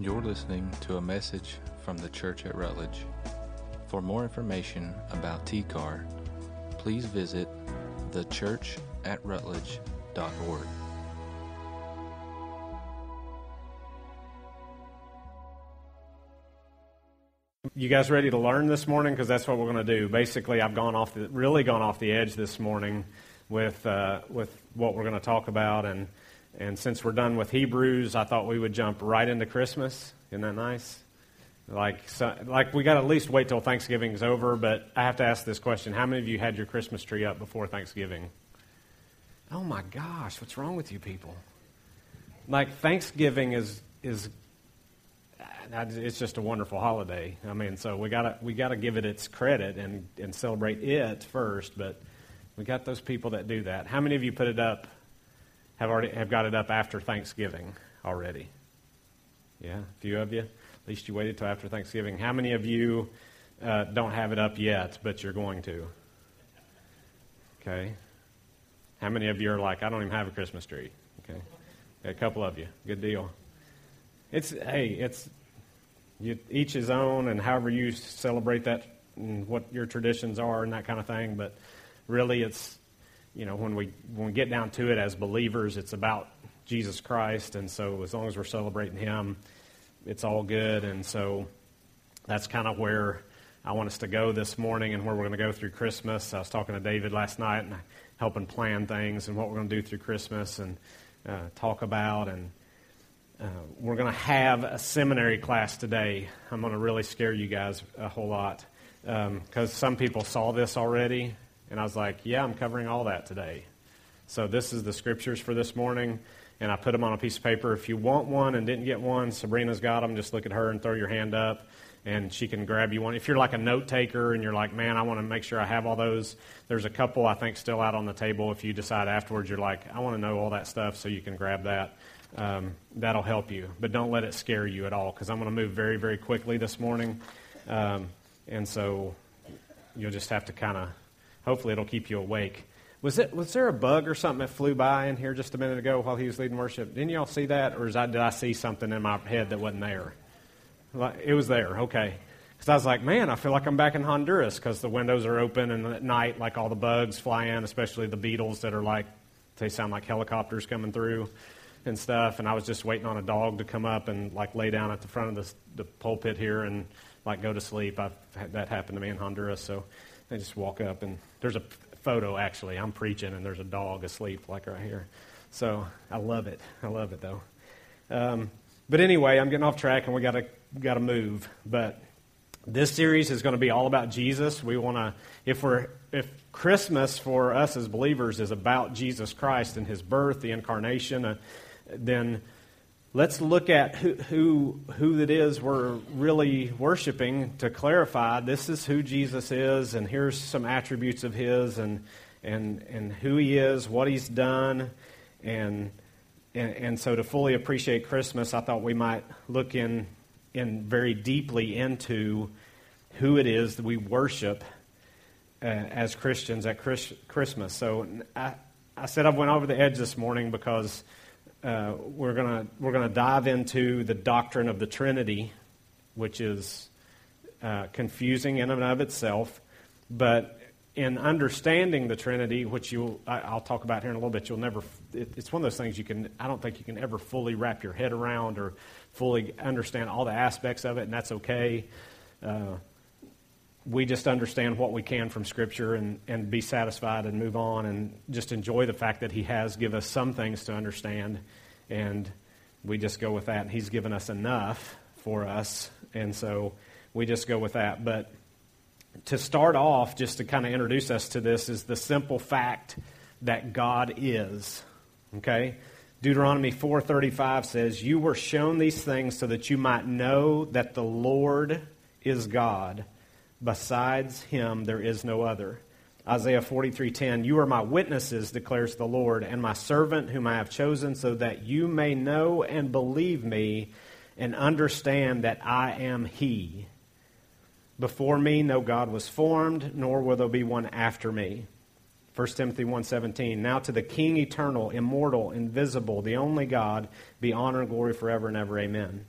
You're listening to a message from the church at Rutledge. For more information about TCAR, please visit thechurchatrutledge.org. You guys ready to learn this morning? Because that's what we're going to do. Basically, I've gone off the, really gone off the edge this morning with uh, with what we're going to talk about, and and since we're done with Hebrews, I thought we would jump right into Christmas. Isn't that nice? Like, so, like we got to at least wait till Thanksgiving's over. But I have to ask this question: How many of you had your Christmas tree up before Thanksgiving? Oh my gosh, what's wrong with you people? Like Thanksgiving is is it's just a wonderful holiday. I mean, so we gotta we gotta give it its credit and and celebrate it first. But we got those people that do that. How many of you put it up? Have already have got it up after Thanksgiving already? Yeah, a few of you. At least you waited till after Thanksgiving. How many of you uh, don't have it up yet, but you're going to? Okay. How many of you are like, I don't even have a Christmas tree? Okay. A couple of you. Good deal. It's hey, it's you, each his own, and however you celebrate that, and what your traditions are, and that kind of thing. But really, it's you know when we when we get down to it as believers, it's about Jesus Christ, and so as long as we're celebrating Him, it's all good. And so that's kind of where I want us to go this morning, and where we're going to go through Christmas. I was talking to David last night and helping plan things and what we're going to do through Christmas and uh, talk about and uh, we're going to have a seminary class today. I'm going to really scare you guys a whole lot because um, some people saw this already, and I was like, yeah, I'm covering all that today. So this is the scriptures for this morning, and I put them on a piece of paper. If you want one and didn't get one, Sabrina's got them. Just look at her and throw your hand up, and she can grab you one. If you're like a note taker and you're like, man, I want to make sure I have all those, there's a couple I think still out on the table. If you decide afterwards you're like, I want to know all that stuff, so you can grab that um, that'll help you. But don't let it scare you at all because I'm going to move very, very quickly this morning. Um, and so you'll just have to kind of, hopefully, it'll keep you awake. Was, it, was there a bug or something that flew by in here just a minute ago while he was leading worship? Didn't y'all see that? Or did I see something in my head that wasn't there? It was there, okay. Because I was like, man, I feel like I'm back in Honduras because the windows are open and at night, like all the bugs fly in, especially the beetles that are like, they sound like helicopters coming through and stuff. And I was just waiting on a dog to come up and like lay down at the front of the, the pulpit here and like go to sleep. I've that happened to me in Honduras. So they just walk up and there's a photo actually. I'm preaching and there's a dog asleep like right here. So I love it. I love it though. Um, but anyway, I'm getting off track and we got to got to move. But this series is going to be all about Jesus. We want to, if we're, if Christmas for us as believers is about Jesus Christ and His birth, the incarnation, uh, then let's look at who, who, who it is we're really worshiping to clarify this is who Jesus is, and here's some attributes of His, and, and, and who He is, what He's done. And, and, and so to fully appreciate Christmas, I thought we might look in, in very deeply into who it is that we worship uh, as Christians at Chris, Christmas. So I, I said I went over the edge this morning because uh, we're going we're gonna dive into the doctrine of the Trinity, which is uh, confusing in and of itself. But in understanding the Trinity, which you I, will talk about here in a little bit, you'll never. It, it's one of those things you can. I don't think you can ever fully wrap your head around or fully understand all the aspects of it, and that's okay. Uh, we just understand what we can from Scripture and, and be satisfied and move on and just enjoy the fact that He has given us some things to understand. And we just go with that. And He's given us enough for us. And so we just go with that. But to start off, just to kind of introduce us to this, is the simple fact that God is. Okay? Deuteronomy 4:35 says, "You were shown these things so that you might know that the Lord is God." Besides him, there is no other. Isaiah 43:10 You are my witnesses declares the Lord and my servant whom I have chosen so that you may know and believe me and understand that I am he. Before me no God was formed nor will there be one after me. 1 Timothy 1:17 Now to the king eternal immortal invisible the only God be honor and glory forever and ever. Amen.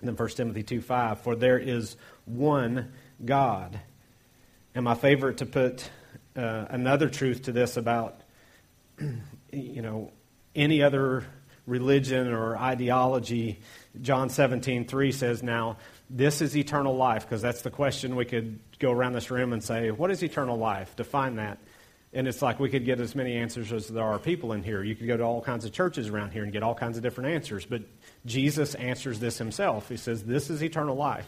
And then 1 Timothy 2 5, for there is one God. And my favorite to put uh, another truth to this about, you know, any other religion or ideology, John 17 3 says, Now, this is eternal life, because that's the question we could go around this room and say, What is eternal life? Define that. And it's like we could get as many answers as there are people in here. You could go to all kinds of churches around here and get all kinds of different answers. But Jesus answers this himself. He says, This is eternal life,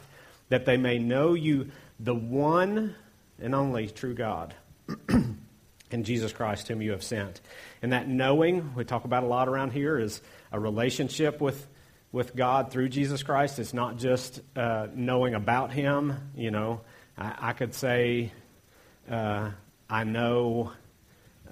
that they may know you, the one and only true God, and Jesus Christ, whom you have sent. And that knowing, we talk about a lot around here, is a relationship with, with God through Jesus Christ. It's not just uh, knowing about Him. You know, I, I could say, uh, I know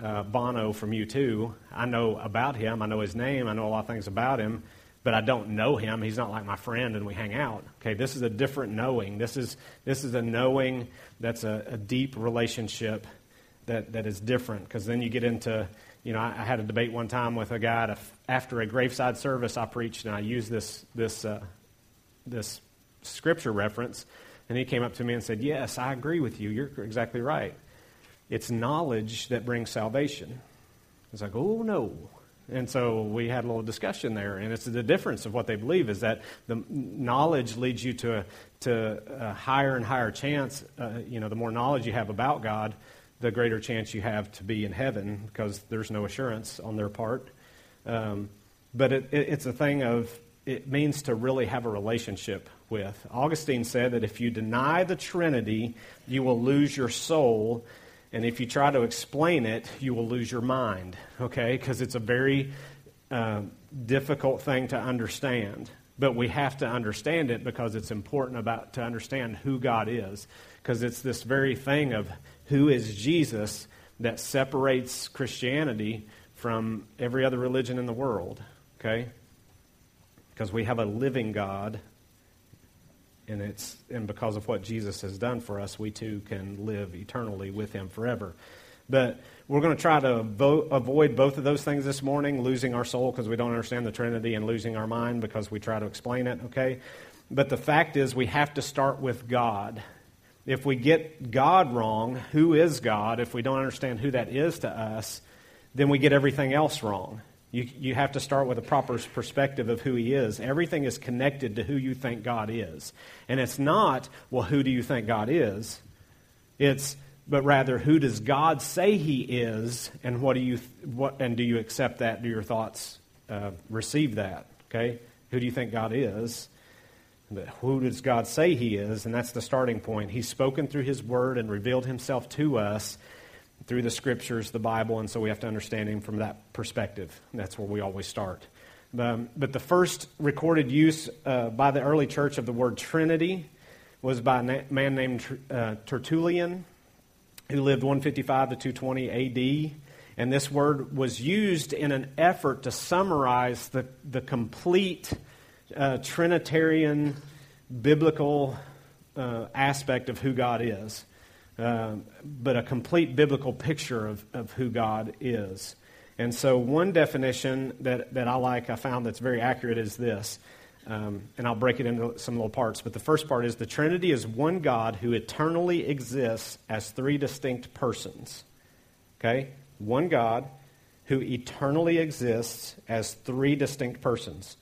uh, Bono from U2. I know about him. I know his name. I know a lot of things about him, but I don't know him. He's not like my friend, and we hang out. Okay, this is a different knowing. This is this is a knowing that's a, a deep relationship that that is different. Because then you get into you know, I, I, had a debate one time with a guy after a graveside service. I preached and I used this this uh, this scripture reference, and he came up to me and said, "Yes, I agree with you. You're exactly right." It's knowledge that brings salvation. It's like, oh, no. And so we had a little discussion there, and it's the difference of what they believe is that the knowledge leads you to a, to a higher and higher chance. Uh, you know, the more knowledge you have about God, the greater chance you have to be in heaven because there's no assurance on their part. Um, but it, it, it's a thing of it means to really have a relationship with. Augustine said that if you deny the Trinity, you will lose your soul and if you try to explain it, you will lose your mind, okay? Because it's a very uh, difficult thing to understand. But we have to understand it because it's important about to understand who God is. Because it's this very thing of who is Jesus that separates Christianity from every other religion in the world, okay? Because we have a living God and it's and because of what Jesus has done for us, we too can live eternally with Him forever. But we're going to try to avo- avoid both of those things this morning: losing our soul because we don't understand the Trinity, and losing our mind because we try to explain it. Okay, but the fact is, we have to start with God. If we get God wrong, who is God? If we don't understand who that is to us, then we get everything else wrong. You, you have to start with a proper perspective of who he is. Everything is connected to who you think God is. And it's not, well, who do you think God is? It's, but rather, who does God say he is, and what do you, what, and do you accept that? Do your thoughts uh, receive that? Okay? Who do you think God is? But who does God say he is? And that's the starting point. He's spoken through his word and revealed himself to us through the scriptures, the Bible, and so we have to understand him from that perspective. That's where we always start. Um, but the first recorded use uh, by the early church of the word Trinity was by a na- man named uh, Tertullian, who lived 155 to 220 AD. And this word was used in an effort to summarize the, the complete uh, Trinitarian biblical uh, aspect of who God is. Um, but a complete biblical picture of, of who God is. And so, one definition that, that I like, I found that's very accurate is this. Um, and I'll break it into some little parts. But the first part is the Trinity is one God who eternally exists as three distinct persons. Okay? One God who eternally exists as three distinct persons.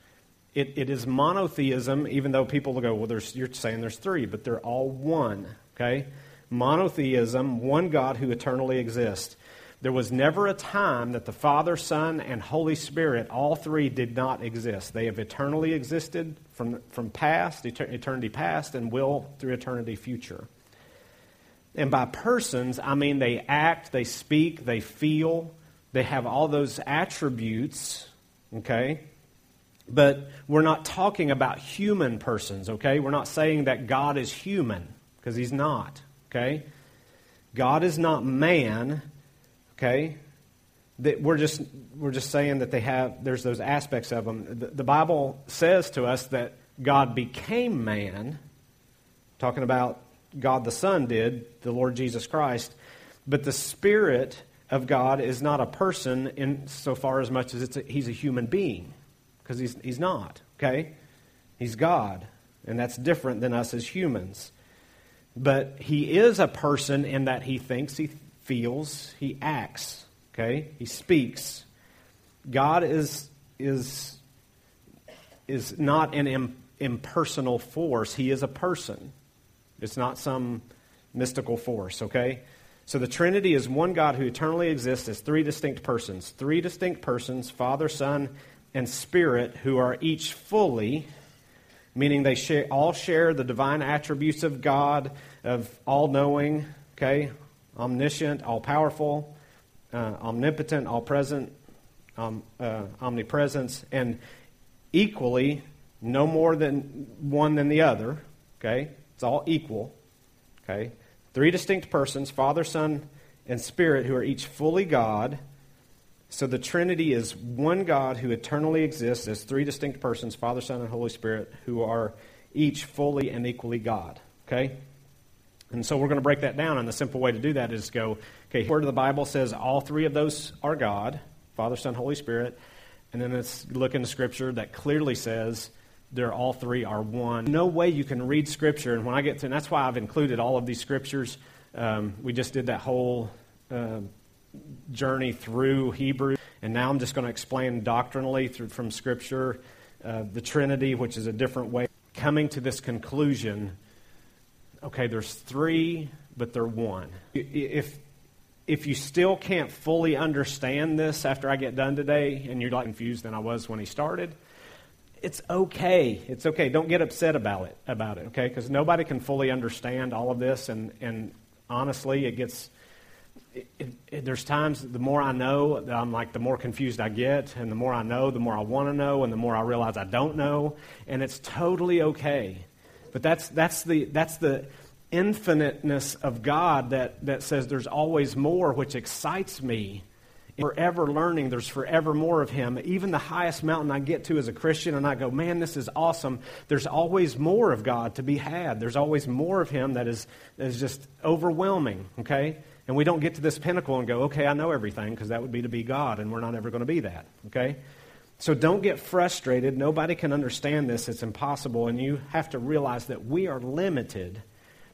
It, it is monotheism, even though people will go, well, you're saying there's three, but they're all one. Okay? Monotheism, one God who eternally exists. There was never a time that the Father, Son, and Holy Spirit, all three, did not exist. They have eternally existed from, from past, eternity past, and will through eternity future. And by persons, I mean they act, they speak, they feel, they have all those attributes, okay? But we're not talking about human persons, okay? We're not saying that God is human, because he's not. Okay? God is not man. Okay? That we're just we're just saying that they have there's those aspects of them. The, the Bible says to us that God became man, talking about God the Son did, the Lord Jesus Christ, but the Spirit of God is not a person in so far as much as it's a, he's a human being, because he's he's not. Okay, he's God. and that's different than us as humans. But he is a person in that he thinks, he feels, he acts, okay? He speaks. God is, is, is not an impersonal force, he is a person. It's not some mystical force, okay? So the Trinity is one God who eternally exists as three distinct persons. Three distinct persons, Father, Son, and Spirit, who are each fully, meaning they share, all share the divine attributes of God, of all knowing, okay, omniscient, all powerful, uh, omnipotent, all present, um, uh, omnipresence, and equally no more than one than the other, okay? It's all equal, okay? Three distinct persons, Father, Son, and Spirit, who are each fully God. So the Trinity is one God who eternally exists as three distinct persons, Father, Son, and Holy Spirit, who are each fully and equally God. Okay? And so we're going to break that down, and the simple way to do that is go, okay, word of the Bible says all three of those are God Father, Son, Holy Spirit. And then let's look into Scripture that clearly says they're all three are one. No way you can read Scripture, and when I get to, and that's why I've included all of these Scriptures. Um, we just did that whole uh, journey through Hebrew, and now I'm just going to explain doctrinally through, from Scripture uh, the Trinity, which is a different way. Coming to this conclusion, okay, there's three, but they're one. If if you still can't fully understand this after I get done today, and you're like confused than I was when he started, it's okay. It's okay. Don't get upset about it. About it, okay? Because nobody can fully understand all of this, and and honestly, it gets. It, it, there's times the more I know, I'm like the more confused I get, and the more I know, the more I want to know, and the more I realize I don't know, and it's totally okay. But that's that's the that's the infiniteness of God that, that says there's always more, which excites me forever learning. There's forever more of Him. Even the highest mountain I get to as a Christian, and I go, man, this is awesome. There's always more of God to be had. There's always more of Him that is, that is just overwhelming, okay? And we don't get to this pinnacle and go, okay, I know everything, because that would be to be God, and we're not ever going to be that, okay? So don't get frustrated. Nobody can understand this. It's impossible. And you have to realize that we are limited,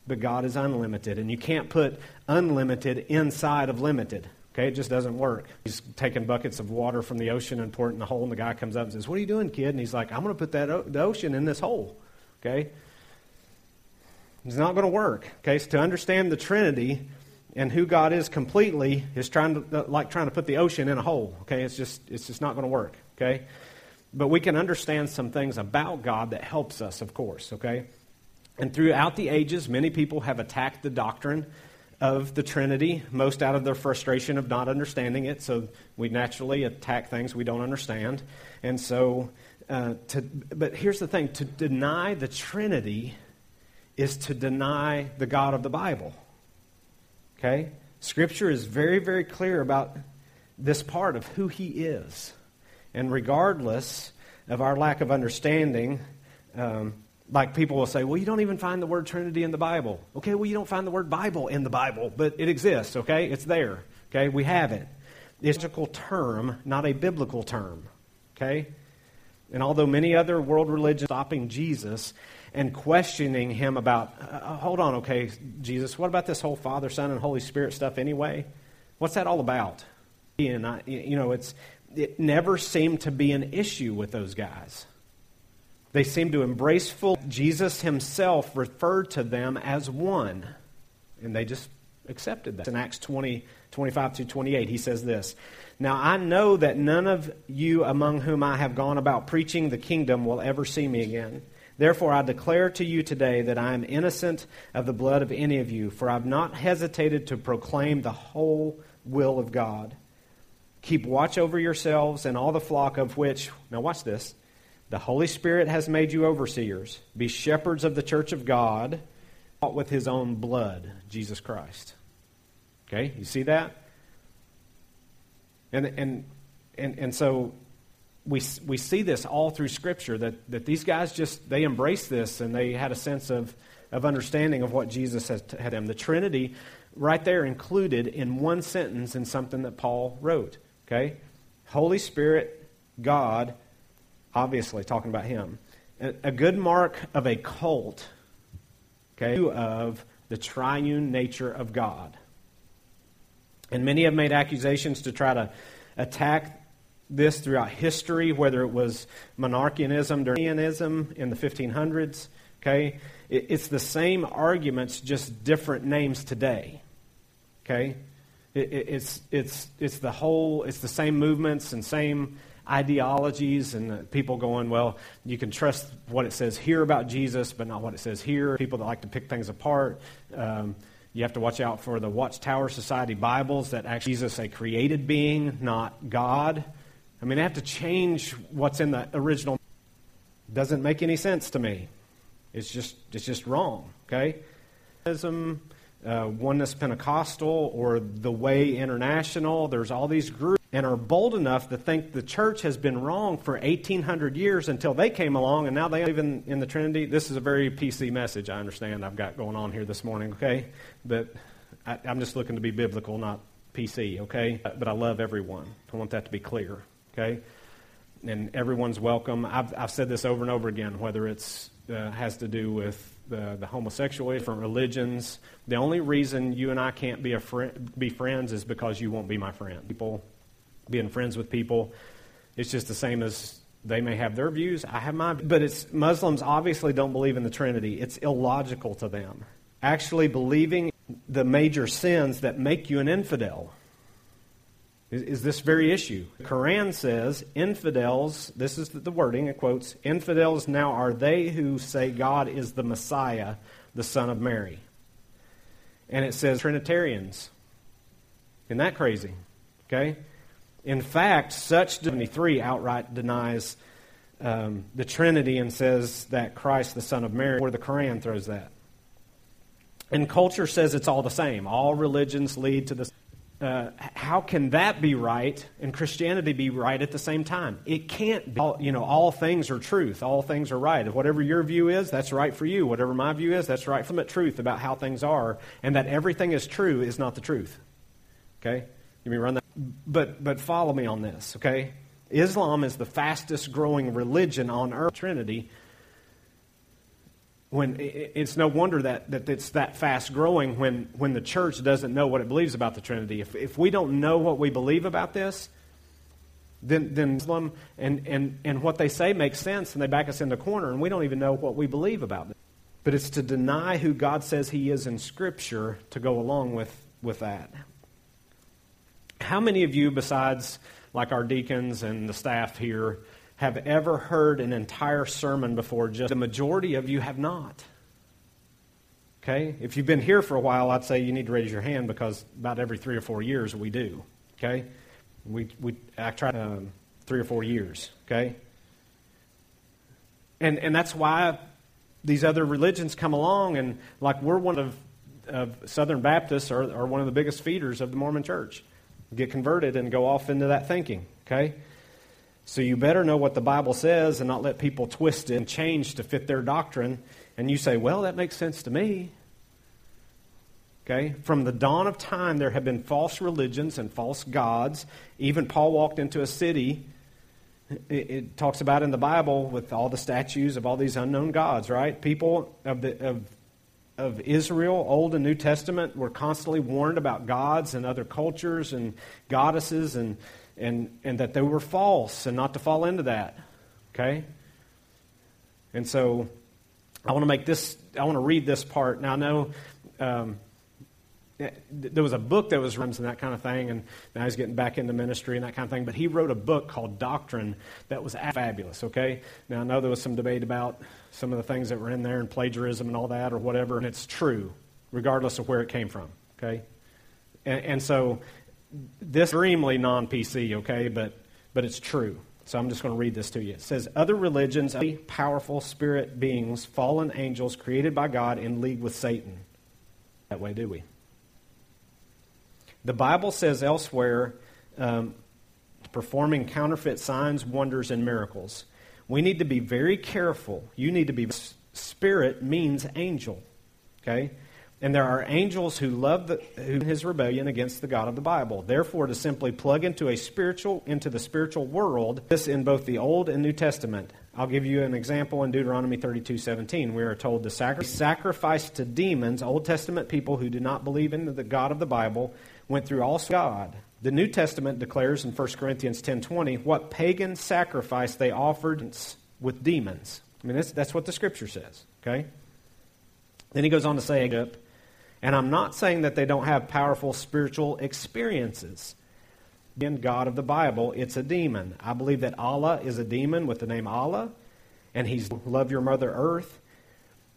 but God is unlimited. And you can't put unlimited inside of limited. Okay, it just doesn't work. He's taking buckets of water from the ocean and pouring it in the hole, and the guy comes up and says, What are you doing, kid? And he's like, I'm going to put that o- the ocean in this hole. Okay? It's not going to work. Okay, so to understand the Trinity and who God is completely is trying to, like trying to put the ocean in a hole. Okay, it's just, it's just not going to work. Okay? But we can understand some things about God that helps us, of course. Okay? And throughout the ages, many people have attacked the doctrine of the Trinity, most out of their frustration of not understanding it. So we naturally attack things we don't understand. And so, uh, to, but here's the thing to deny the Trinity is to deny the God of the Bible. Okay? Scripture is very, very clear about this part of who He is. And regardless of our lack of understanding, um, like people will say, well, you don't even find the word Trinity in the Bible. Okay, well, you don't find the word Bible in the Bible, but it exists, okay? It's there, okay? We have it. It's a term, not a biblical term, okay? And although many other world religions stopping Jesus and questioning him about, uh, hold on, okay, Jesus, what about this whole Father, Son, and Holy Spirit stuff anyway? What's that all about? And I, you know, it's it never seemed to be an issue with those guys. They seemed to embrace full. Jesus himself referred to them as one, and they just accepted that. In Acts 20, 25 to 28, he says this Now I know that none of you among whom I have gone about preaching the kingdom will ever see me again. Therefore, I declare to you today that I am innocent of the blood of any of you, for I have not hesitated to proclaim the whole will of God. Keep watch over yourselves and all the flock of which, now watch this, the Holy Spirit has made you overseers. Be shepherds of the church of God, bought with his own blood, Jesus Christ. Okay, you see that? And, and, and, and so we, we see this all through Scripture that, that these guys just, they embraced this and they had a sense of, of understanding of what Jesus had, had them. The Trinity, right there, included in one sentence in something that Paul wrote. Okay? Holy Spirit, God, obviously talking about Him, a, a good mark of a cult, okay, of the triune nature of God. And many have made accusations to try to attack this throughout history, whether it was monarchianism, Darwinianism in the 1500s. Okay, it's the same arguments, just different names today. Okay, it's it's it's the whole. It's the same movements and same ideologies and people going, well, you can trust what it says here about Jesus, but not what it says here. People that like to pick things apart. Um, you have to watch out for the Watchtower Society Bibles that actually Jesus a created being, not God. I mean, they have to change what's in the original. Doesn't make any sense to me. It's just it's just wrong. Okay, uh, Oneness Pentecostal or the Way International. There's all these groups and are bold enough to think the church has been wrong for 1800 years until they came along and now they believe in, in the Trinity. This is a very PC message, I understand, I've got going on here this morning, okay? But I, I'm just looking to be biblical, not PC, okay? But I love everyone. I want that to be clear, okay? And everyone's welcome. I've, I've said this over and over again, whether it's uh, has to do with the, the homosexual, different religions. The only reason you and I can't be, a be friends is because you won't be my friend. People being friends with people. It's just the same as they may have their views, I have mine. But it's Muslims obviously don't believe in the Trinity. It's illogical to them. Actually believing the major sins that make you an infidel is, is this very issue. The Quran says, infidels, this is the wording, it quotes, infidels now are they who say God is the Messiah, the Son of Mary. And it says Trinitarians. Isn't that crazy? Okay? In fact, such 73 outright denies um, the Trinity and says that Christ, the Son of Mary, or the Quran throws that. And culture says it's all the same. All religions lead to the. Uh, how can that be right and Christianity be right at the same time? It can't be. All, you know, all things are truth. All things are right. Whatever your view is, that's right for you. Whatever my view is, that's right the truth about how things are. And that everything is true is not the truth. Okay? Let me run that. But, but follow me on this, okay? Islam is the fastest growing religion on earth, Trinity. When it's no wonder that, that it's that fast growing when, when the church doesn't know what it believes about the Trinity. If, if we don't know what we believe about this, then, then Islam and, and, and what they say makes sense and they back us in the corner and we don't even know what we believe about it. But it's to deny who God says He is in Scripture to go along with, with that. How many of you, besides like our deacons and the staff here, have ever heard an entire sermon before? Just the majority of you have not. Okay? If you've been here for a while, I'd say you need to raise your hand because about every three or four years we do. Okay? We, we, I try um, three or four years. Okay? And, and that's why these other religions come along, and like we're one of, of Southern Baptists are, are one of the biggest feeders of the Mormon church get converted and go off into that thinking, okay? So you better know what the Bible says and not let people twist it and change to fit their doctrine. And you say, well, that makes sense to me. Okay? From the dawn of time, there have been false religions and false gods. Even Paul walked into a city, it, it talks about in the Bible with all the statues of all these unknown gods, right? People of, the, of of Israel, Old and New Testament, were constantly warned about gods and other cultures and goddesses and, and, and that they were false and not to fall into that. Okay? And so I want to make this, I want to read this part. Now, I know um, there was a book that was written and that kind of thing, and now he's getting back into ministry and that kind of thing. But he wrote a book called Doctrine that was fabulous. Okay, now I know there was some debate about some of the things that were in there and plagiarism and all that or whatever, and it's true, regardless of where it came from. Okay, and, and so this extremely non-PC. Okay, but but it's true. So I'm just going to read this to you. It says, Other religions, powerful spirit beings, fallen angels created by God in league with Satan. That way, do we? The Bible says elsewhere, um, performing counterfeit signs, wonders, and miracles. We need to be very careful. You need to be. Spirit means angel. Okay? And there are angels who love the, who, his rebellion against the God of the Bible. Therefore, to simply plug into a spiritual into the spiritual world, this in both the Old and New Testament. I'll give you an example in Deuteronomy 32:17. We are told to sacri- sacrifice to demons. Old Testament people who do not believe in the God of the Bible went through all God. The New Testament declares in 1 Corinthians 10:20 what pagan sacrifice they offered with demons. I mean, that's, that's what the Scripture says. Okay. Then he goes on to say, and I'm not saying that they don't have powerful spiritual experiences. In God of the Bible, it's a demon. I believe that Allah is a demon with the name Allah, and he's love your Mother Earth.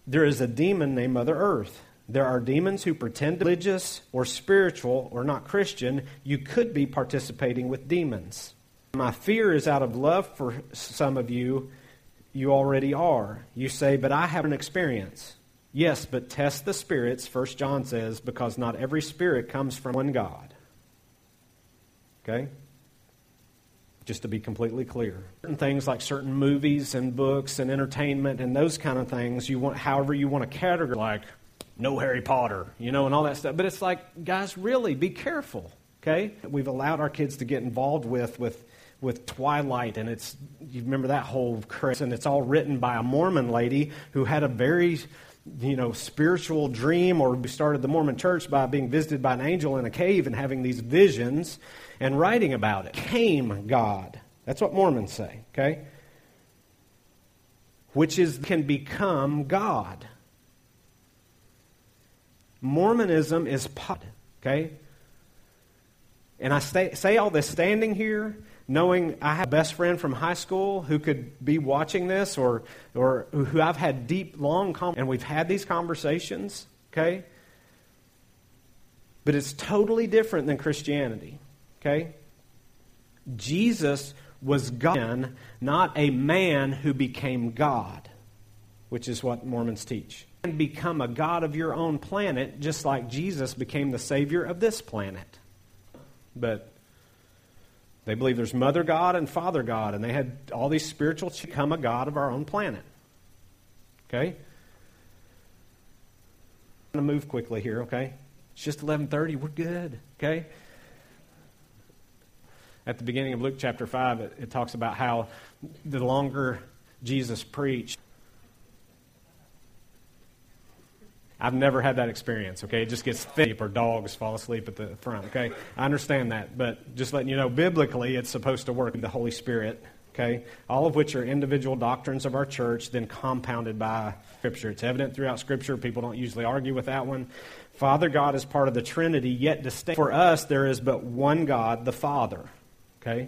There is a demon named Mother Earth. There are demons who pretend to be religious or spiritual or not Christian. You could be participating with demons. My fear is out of love for some of you. You already are. You say, but I have an experience. Yes, but test the spirits, First John says, because not every spirit comes from one God. Okay? Just to be completely clear. Certain things like certain movies and books and entertainment and those kind of things, you want however you want to categorize like no Harry Potter, you know, and all that stuff. But it's like, guys, really be careful. Okay? We've allowed our kids to get involved with with with Twilight, and it's you remember that whole craze, and it's all written by a Mormon lady who had a very you know, spiritual dream, or we started the Mormon church by being visited by an angel in a cave and having these visions and writing about it. Came God. That's what Mormons say, okay? Which is can become God. Mormonism is pot, okay? And I stay, say all this standing here knowing I have a best friend from high school who could be watching this or, or who I've had deep, long, com- and we've had these conversations, okay? But it's totally different than Christianity, okay? Jesus was God, not a man who became God, which is what Mormons teach. And become a God of your own planet, just like Jesus became the Savior of this planet. But they believe there's Mother God and Father God, and they had all these spiritual become a God of our own planet. Okay? I'm going to move quickly here, okay? It's just 11:30. We're good, okay? At the beginning of Luke chapter 5, it, it talks about how the longer Jesus preached, I've never had that experience, okay? It just gets thick or dogs fall asleep at the front, okay? I understand that, but just letting you know, biblically, it's supposed to work with the Holy Spirit, okay? All of which are individual doctrines of our church, then compounded by Scripture. It's evident throughout Scripture. People don't usually argue with that one. Father God is part of the Trinity, yet distinct. For us, there is but one God, the Father, okay?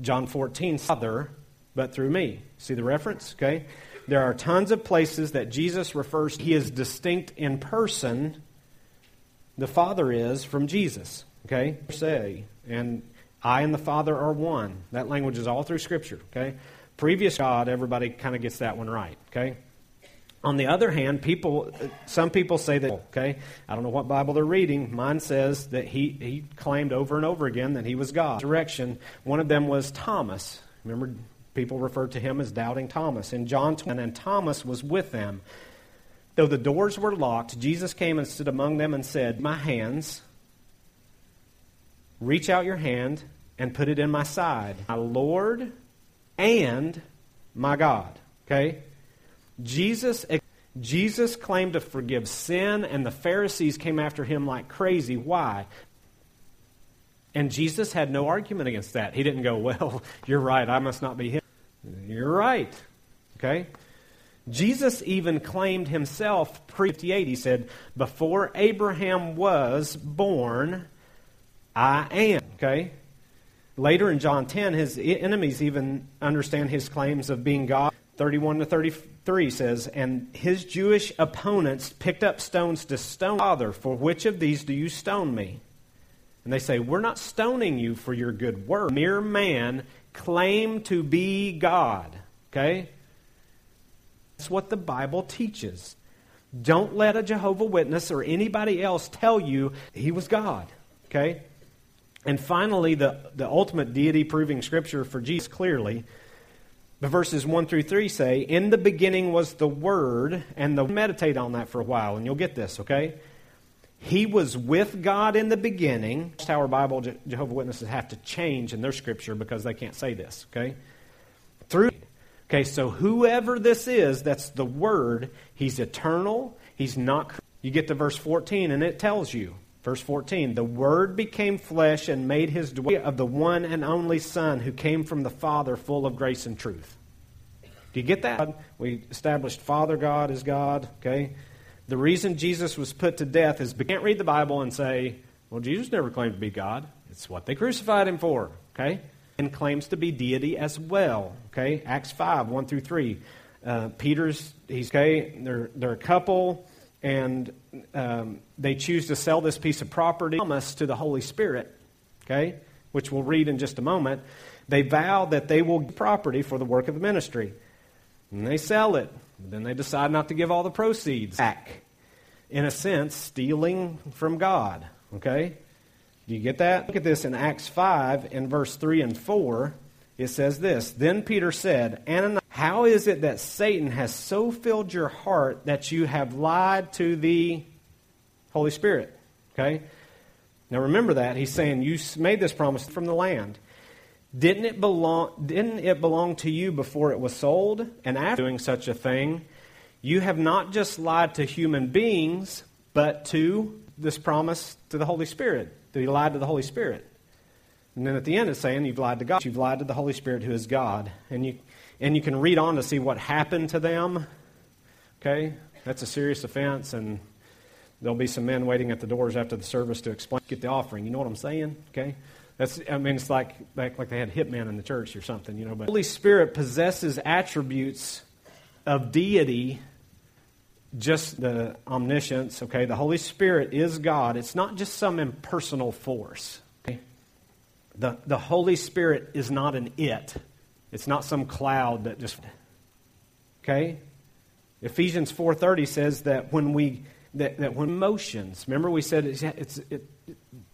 John 14, Father, but through me. See the reference, okay? There are tons of places that Jesus refers he is distinct in person. The Father is from Jesus. Okay? Say, and I and the Father are one. That language is all through Scripture. Okay? Previous God, everybody kind of gets that one right. Okay? On the other hand, people, some people say that, okay, I don't know what Bible they're reading. Mine says that he, he claimed over and over again that he was God. Direction. One of them was Thomas. Remember, People referred to him as Doubting Thomas. In John 20, and Thomas was with them. Though the doors were locked, Jesus came and stood among them and said, My hands, reach out your hand and put it in my side. My Lord and my God. Okay? Jesus Jesus claimed to forgive sin, and the Pharisees came after him like crazy. Why? And Jesus had no argument against that. He didn't go, Well, you're right, I must not be him. You're right. Okay? Jesus even claimed himself pre 58. He said, Before Abraham was born, I am. Okay? Later in John 10, his enemies even understand his claims of being God. 31 to 33 says, And his Jewish opponents picked up stones to stone Father, for which of these do you stone me? And they say, We're not stoning you for your good work. Mere man claim to be God. Okay? That's what the Bible teaches. Don't let a Jehovah Witness or anybody else tell you he was God. Okay? And finally, the, the ultimate deity proving scripture for Jesus clearly The verses 1 through 3 say, In the beginning was the Word, and the meditate on that for a while, and you'll get this, okay? He was with God in the beginning. Tower Bible, Jehovah Witnesses have to change in their scripture because they can't say this, okay? Through Okay, so whoever this is, that's the Word, he's eternal, he's not. You get to verse 14, and it tells you, verse 14, the Word became flesh and made his dwelling of the one and only Son who came from the Father, full of grace and truth. Do you get that? We established Father God is God, okay? The reason Jesus was put to death is we can't read the Bible and say, well, Jesus never claimed to be God. It's what they crucified him for, okay? And claims to be deity as well, okay? Acts 5, 1 through 3. Uh, Peter's, he's okay, they're, they're a couple, and um, they choose to sell this piece of property promise to the Holy Spirit, okay? Which we'll read in just a moment. They vow that they will property for the work of the ministry. And they sell it. Then they decide not to give all the proceeds back. In a sense, stealing from God. Okay? Do you get that? Look at this in Acts 5 in verse 3 and 4. It says this Then Peter said, Ananias, how is it that Satan has so filled your heart that you have lied to the Holy Spirit? Okay? Now remember that. He's saying, You made this promise from the land. Didn't it belong, didn't it belong to you before it was sold? And after doing such a thing, you have not just lied to human beings, but to this promise to the Holy Spirit. That you lied to the Holy Spirit. And then at the end it's saying you've lied to God. You've lied to the Holy Spirit who is God. And you and you can read on to see what happened to them. Okay? That's a serious offense and there'll be some men waiting at the doors after the service to explain get the offering. You know what I'm saying? Okay? That's, I mean, it's like, like, like they had hitmen in the church or something, you know. But Holy Spirit possesses attributes of deity, just the omniscience, okay? The Holy Spirit is God. It's not just some impersonal force, okay? The, the Holy Spirit is not an it. It's not some cloud that just, okay? Ephesians 4.30 says that when we, that, that when emotions, remember we said it's, it's it,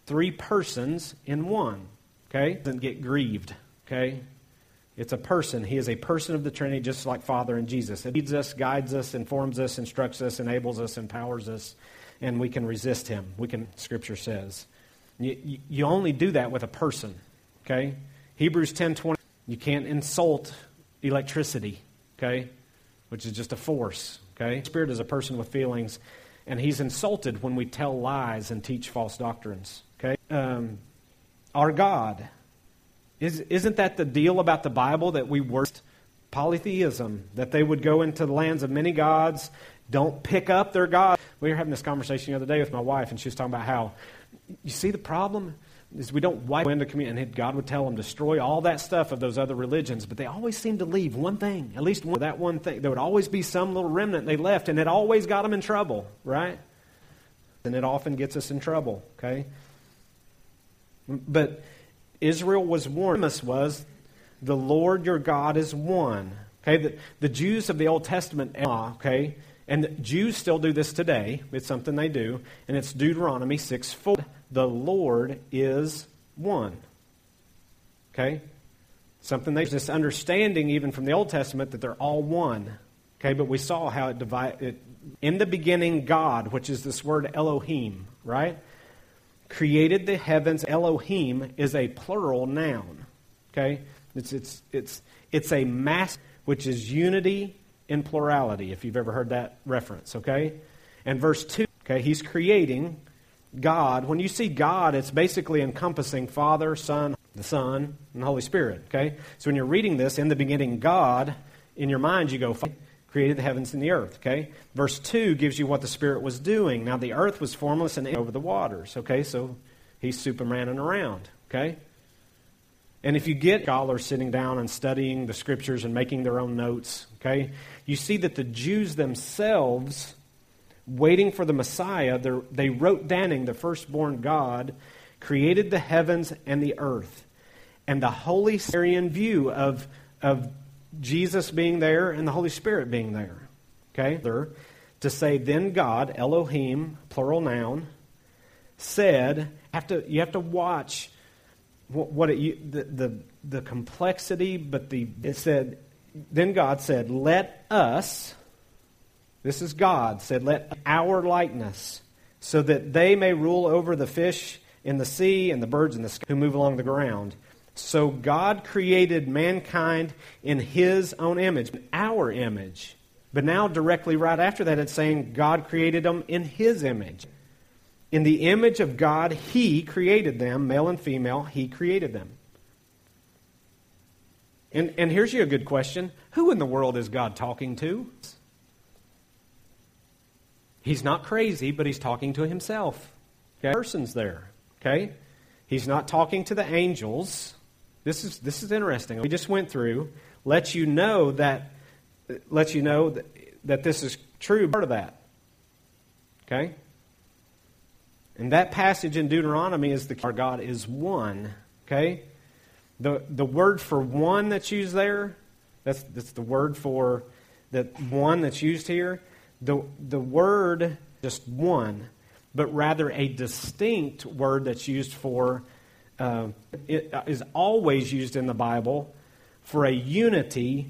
three persons in one. Okay? Doesn't get grieved. Okay? It's a person. He is a person of the Trinity, just like Father and Jesus. It leads us, guides us, informs us, instructs us, enables us, empowers us, and we can resist him. We can, Scripture says. You, you only do that with a person. Okay? Hebrews 10:20. You can't insult electricity. Okay? Which is just a force. Okay? Spirit is a person with feelings, and he's insulted when we tell lies and teach false doctrines. Okay? Um, our God. Is, isn't that the deal about the Bible that we worship polytheism? That they would go into the lands of many gods, don't pick up their God. We were having this conversation the other day with my wife, and she was talking about how, you see the problem? Is we don't wipe into community, and God would tell them destroy all that stuff of those other religions, but they always seem to leave one thing, at least one, that one thing. There would always be some little remnant they left, and it always got them in trouble, right? And it often gets us in trouble, okay? But Israel was warned. was the Lord your God is one. Okay, the, the Jews of the Old Testament, okay, and Jews still do this today. It's something they do, and it's Deuteronomy 6 4. The Lord is one. Okay? Something they this understanding even from the Old Testament that they're all one. Okay, but we saw how it divided. In the beginning, God, which is this word Elohim, right? Created the heavens. Elohim is a plural noun. Okay? It's, it's, it's, it's a mass, which is unity in plurality, if you've ever heard that reference. Okay? And verse 2, okay, he's creating God. When you see God, it's basically encompassing Father, Son, the Son, and the Holy Spirit. Okay? So when you're reading this, in the beginning, God, in your mind, you go, created the heavens and the earth. Okay? Verse 2 gives you what the Spirit was doing. Now, the earth was formless and over the waters. Okay? So he's supermaning around. Okay? And if you get scholars sitting down and studying the scriptures and making their own notes, okay, you see that the Jews themselves, waiting for the Messiah, they wrote down the firstborn God created the heavens and the earth. And the Holy Syrian view of, of Jesus being there and the Holy Spirit being there. Okay? To say, then God, Elohim, plural noun, said, have to, you have to watch what, what it, the, the, the complexity, but the, it said, then God said, Let us, this is God, said, Let our likeness, so that they may rule over the fish in the sea and the birds in the sky who move along the ground. So God created mankind in his own image, our image. But now, directly right after that, it's saying God created them in his image. In the image of God, he created them, male and female, he created them. And, and here's you a good question Who in the world is God talking to? He's not crazy, but he's talking to himself. Okay? Person's there. Okay? He's not talking to the angels. This is, this is interesting. We just went through, lets you know that, lets you know that, that this is true, part of that. Okay? And that passage in Deuteronomy is the our God is one. Okay? The, the word for one that's used there, that's, that's the word for that one that's used here. The, the word, just one, but rather a distinct word that's used for, uh, it is always used in the Bible for a unity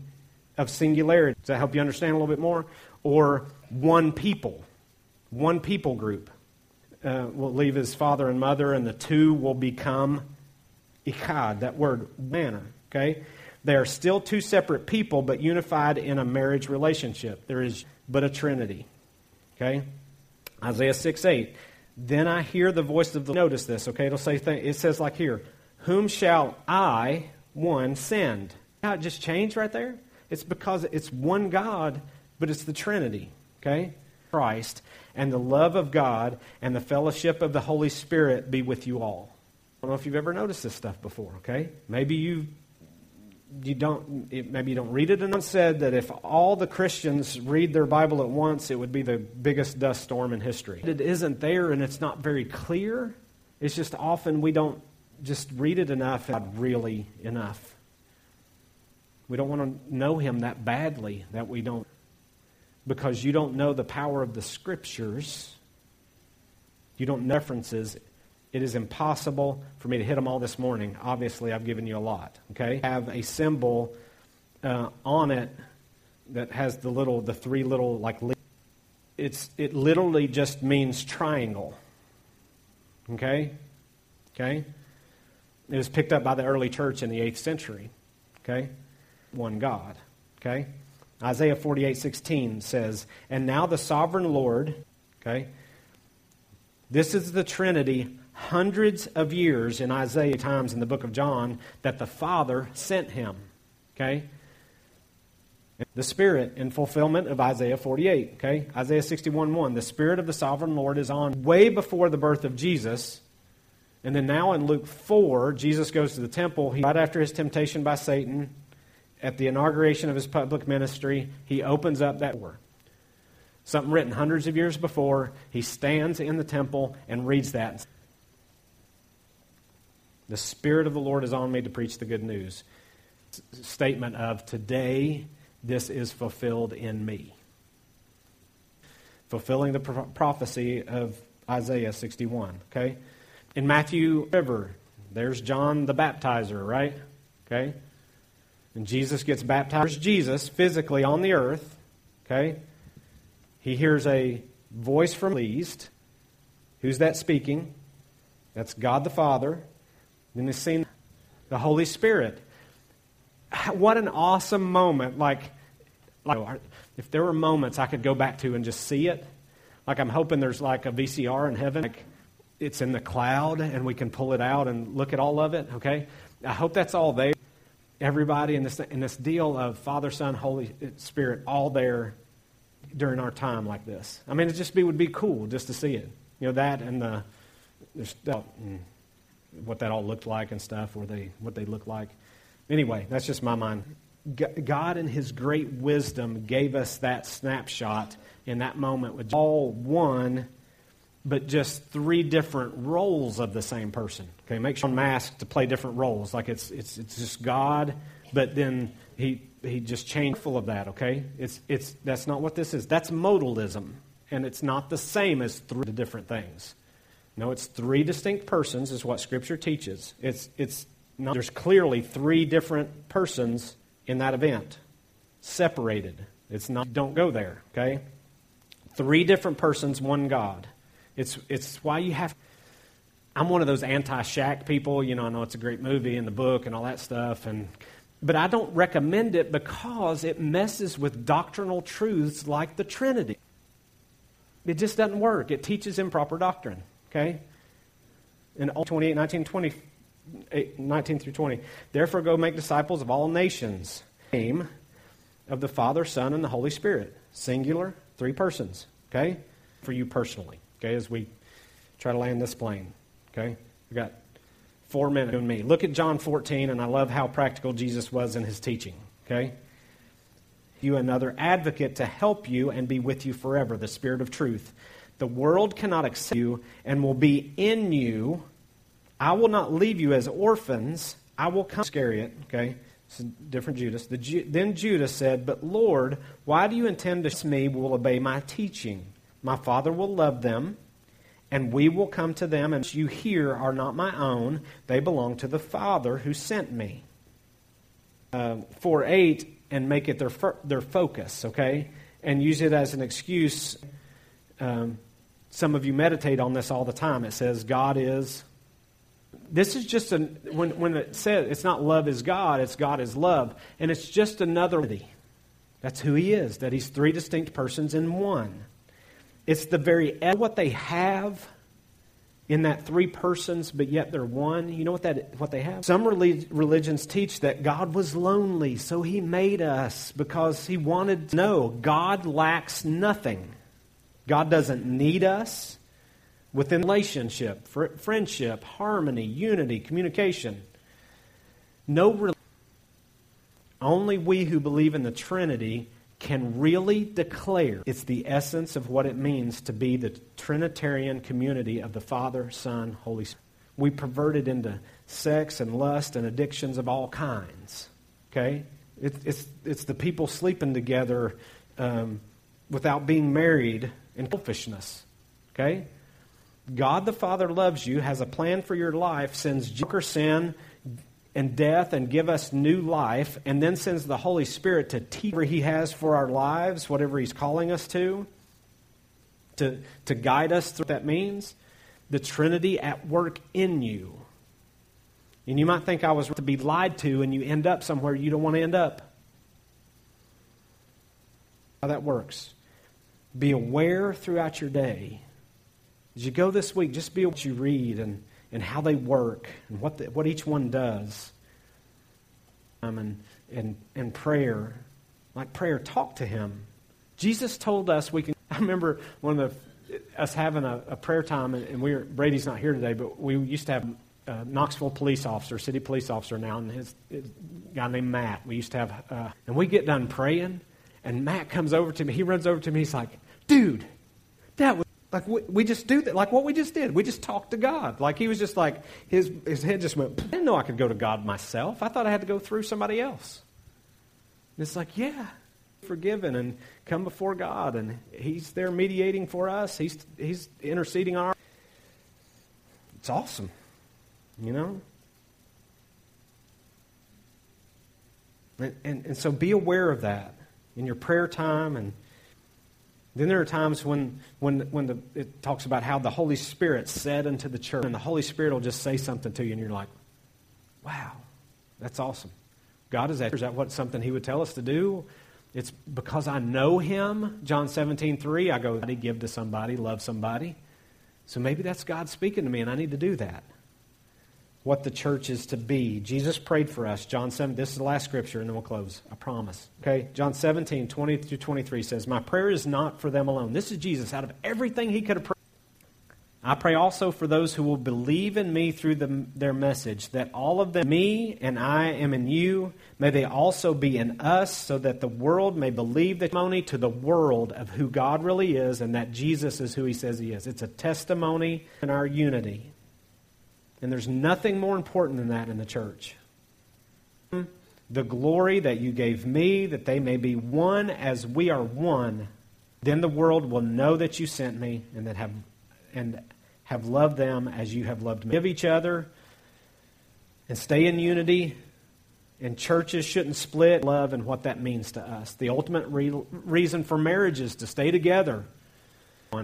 of singularity. Does that help you understand a little bit more? Or one people, one people group. Uh, will leave his father and mother, and the two will become echad, that word, manner. Okay? They are still two separate people, but unified in a marriage relationship. There is but a trinity. Okay? Isaiah 6 8. Then I hear the voice of the. Notice this, okay? It'll say, it says like here, Whom shall I, one, send? How it just changed right there? It's because it's one God, but it's the Trinity, okay? Christ, and the love of God and the fellowship of the Holy Spirit be with you all. I don't know if you've ever noticed this stuff before, okay? Maybe you you don't maybe you don't read it enough. Said that if all the Christians read their Bible at once, it would be the biggest dust storm in history. It isn't there, and it's not very clear. It's just often we don't just read it enough, not really enough. We don't want to know Him that badly that we don't, because you don't know the power of the Scriptures. You don't references it is impossible for me to hit them all this morning. Obviously, I've given you a lot. Okay, have a symbol uh, on it that has the little, the three little like. It's it literally just means triangle. Okay, okay. It was picked up by the early church in the eighth century. Okay, one God. Okay, Isaiah forty eight sixteen says, "And now the sovereign Lord." Okay. This is the Trinity hundreds of years in Isaiah times in the book of John that the Father sent him. Okay? The Spirit in fulfillment of Isaiah 48. Okay? Isaiah 61 1. The Spirit of the sovereign Lord is on way before the birth of Jesus. And then now in Luke 4, Jesus goes to the temple. He, right after his temptation by Satan, at the inauguration of his public ministry, he opens up that door. Something written hundreds of years before. He stands in the temple and reads that. The Spirit of the Lord is on me to preach the good news. Statement of today, this is fulfilled in me. Fulfilling the pro- prophecy of Isaiah 61. Okay? In Matthew River, there's John the baptizer, right? Okay? And Jesus gets baptized. There's Jesus physically on the earth. Okay? He hears a voice from the east. Who's that speaking? That's God the Father. Then he's seen the Holy Spirit. What an awesome moment. Like, like, if there were moments I could go back to and just see it, like I'm hoping there's like a VCR in heaven. Like it's in the cloud and we can pull it out and look at all of it, okay? I hope that's all there. Everybody in this, in this deal of Father, Son, Holy Spirit, all there during our time like this. I mean, it just be, would be cool just to see it. You know, that and the, there's, what that all looked like and stuff, or they, what they look like. Anyway, that's just my mind. God, in His great wisdom, gave us that snapshot in that moment with all one, but just three different roles of the same person. Okay, make sure mask to play different roles. Like it's, it's, it's just God, but then He, he just changed full of that, okay? It's, it's, that's not what this is. That's modalism, and it's not the same as three different things. No, it's three distinct persons, is what Scripture teaches. It's, it's not, there's clearly three different persons in that event. separated. It's not, don't go there, okay? Three different persons, one God. It's, it's why you have. I'm one of those anti Shack people. You know, I know it's a great movie and the book and all that stuff. And, but I don't recommend it because it messes with doctrinal truths like the Trinity. It just doesn't work. It teaches improper doctrine, okay? In 28, 19, 20, 19 through 20. Therefore, go make disciples of all nations. Name of the Father, Son, and the Holy Spirit. Singular, three persons, okay? For you personally, okay, as we try to land this plane, okay? We got four minutes on me. Look at John 14, and I love how practical Jesus was in his teaching, okay? You another advocate to help you and be with you forever, the Spirit of truth. The world cannot accept you and will be in you. I will not leave you as orphans. I will come. Iscariot, okay? It's a different Judas. The, then Judas said, But Lord, why do you intend to me will obey my teaching? My Father will love them, and we will come to them, and you here are not my own. They belong to the Father who sent me. Uh, 4 8, and make it their, their focus, okay? And use it as an excuse. Um, some of you meditate on this all the time. It says, God is this is just a when when it says it's not love is God, it's God is love, and it's just another. That's who He is. That He's three distinct persons in one. It's the very what they have in that three persons, but yet they're one. You know what that what they have? Some religions teach that God was lonely, so He made us because He wanted to know God lacks nothing. God doesn't need us within relationship, fr- friendship, harmony, unity, communication. No re- only we who believe in the Trinity can really declare it's the essence of what it means to be the Trinitarian community of the Father, Son, Holy Spirit. We pervert it into sex and lust and addictions of all kinds. Okay? It, it's, it's the people sleeping together um, without being married and selfishness. Okay? God the Father loves you, has a plan for your life, sends Joker sin and death and give us new life, and then sends the Holy Spirit to teach whatever He has for our lives, whatever He's calling us to, to, to guide us through what that means. The Trinity at work in you. And you might think I was to be lied to, and you end up somewhere you don't want to end up. How that works. Be aware throughout your day as you go this week, just be what you read and, and how they work and what, the, what each one does. Um, and, and, and prayer, like prayer, talk to Him. Jesus told us we can. I remember one of the, us having a, a prayer time, and, and we were, Brady's not here today, but we used to have a Knoxville police officer, city police officer now, and his, his guy named Matt. We used to have, uh, and we get done praying, and Matt comes over to me. He runs over to me. He's like, "Dude, that was." Like we, we, just do that, like what we just did. We just talked to God. Like he was just like, his, his head just went, I didn't know I could go to God myself. I thought I had to go through somebody else. And it's like, yeah, forgiven and come before God. And he's there mediating for us, he's, he's interceding our. It's awesome, you know? And, and, and so be aware of that in your prayer time and then there are times when, when, when the, it talks about how the Holy Spirit said unto the church, and the Holy Spirit will just say something to you, and you're like, wow, that's awesome. God is that. Is that what something He would tell us to do? It's because I know Him. John 17, 3, I go, give to somebody, love somebody. So maybe that's God speaking to me, and I need to do that what the church is to be. Jesus prayed for us. John 7, this is the last scripture, and then we'll close. I promise. Okay? John 17, 20 through 23 says, My prayer is not for them alone. This is Jesus out of everything he could have prayed. I pray also for those who will believe in me through the, their message, that all of them, me and I am in you, may they also be in us, so that the world may believe the testimony to the world of who God really is and that Jesus is who he says he is. It's a testimony in our unity. And there's nothing more important than that in the church. The glory that you gave me, that they may be one as we are one. Then the world will know that you sent me and that have and have loved them as you have loved me. Give each other and stay in unity. And churches shouldn't split love and what that means to us. The ultimate re- reason for marriage is to stay together.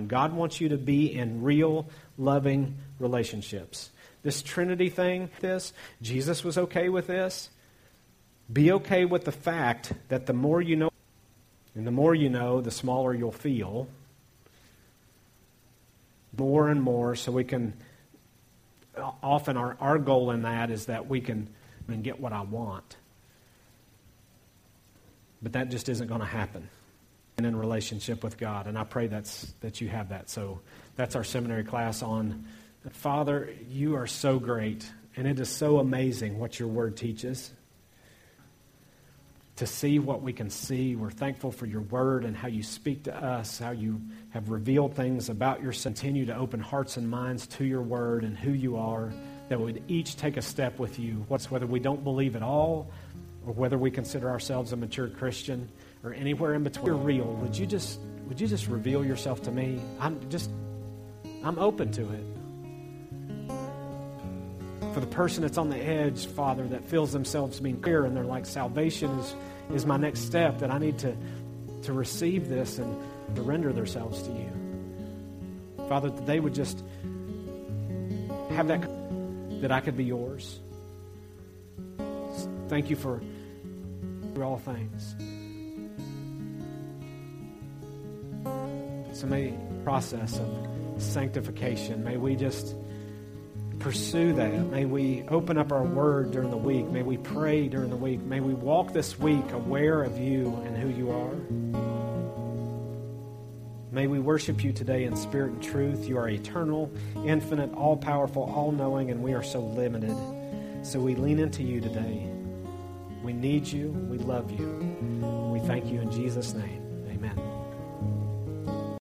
God wants you to be in real, loving relationships. This Trinity thing, this, Jesus was okay with this. Be okay with the fact that the more you know, and the more you know, the smaller you'll feel. More and more, so we can. Often, our, our goal in that is that we can, mean, get what I want. But that just isn't going to happen and in relationship with God. And I pray that's, that you have that. So that's our seminary class on Father, you are so great. And it is so amazing what your word teaches. To see what we can see, we're thankful for your word and how you speak to us, how you have revealed things about your Continue to open hearts and minds to your word and who you are, that we'd each take a step with you. What's whether we don't believe at all or whether we consider ourselves a mature Christian or anywhere in between. You're real. Would you just would you just reveal yourself to me? I'm just I'm open to it. For the person that's on the edge, Father, that feels themselves being clear and they're like, salvation is, is my next step, that I need to, to receive this and surrender themselves to you. Father, that they would just have that, that I could be yours. Thank you for, for all things. So may process of sanctification, may we just pursue that. May we open up our word during the week. May we pray during the week. May we walk this week aware of you and who you are. May we worship you today in spirit and truth. You are eternal, infinite, all powerful, all knowing, and we are so limited. So we lean into you today. We need you. We love you. We thank you in Jesus' name.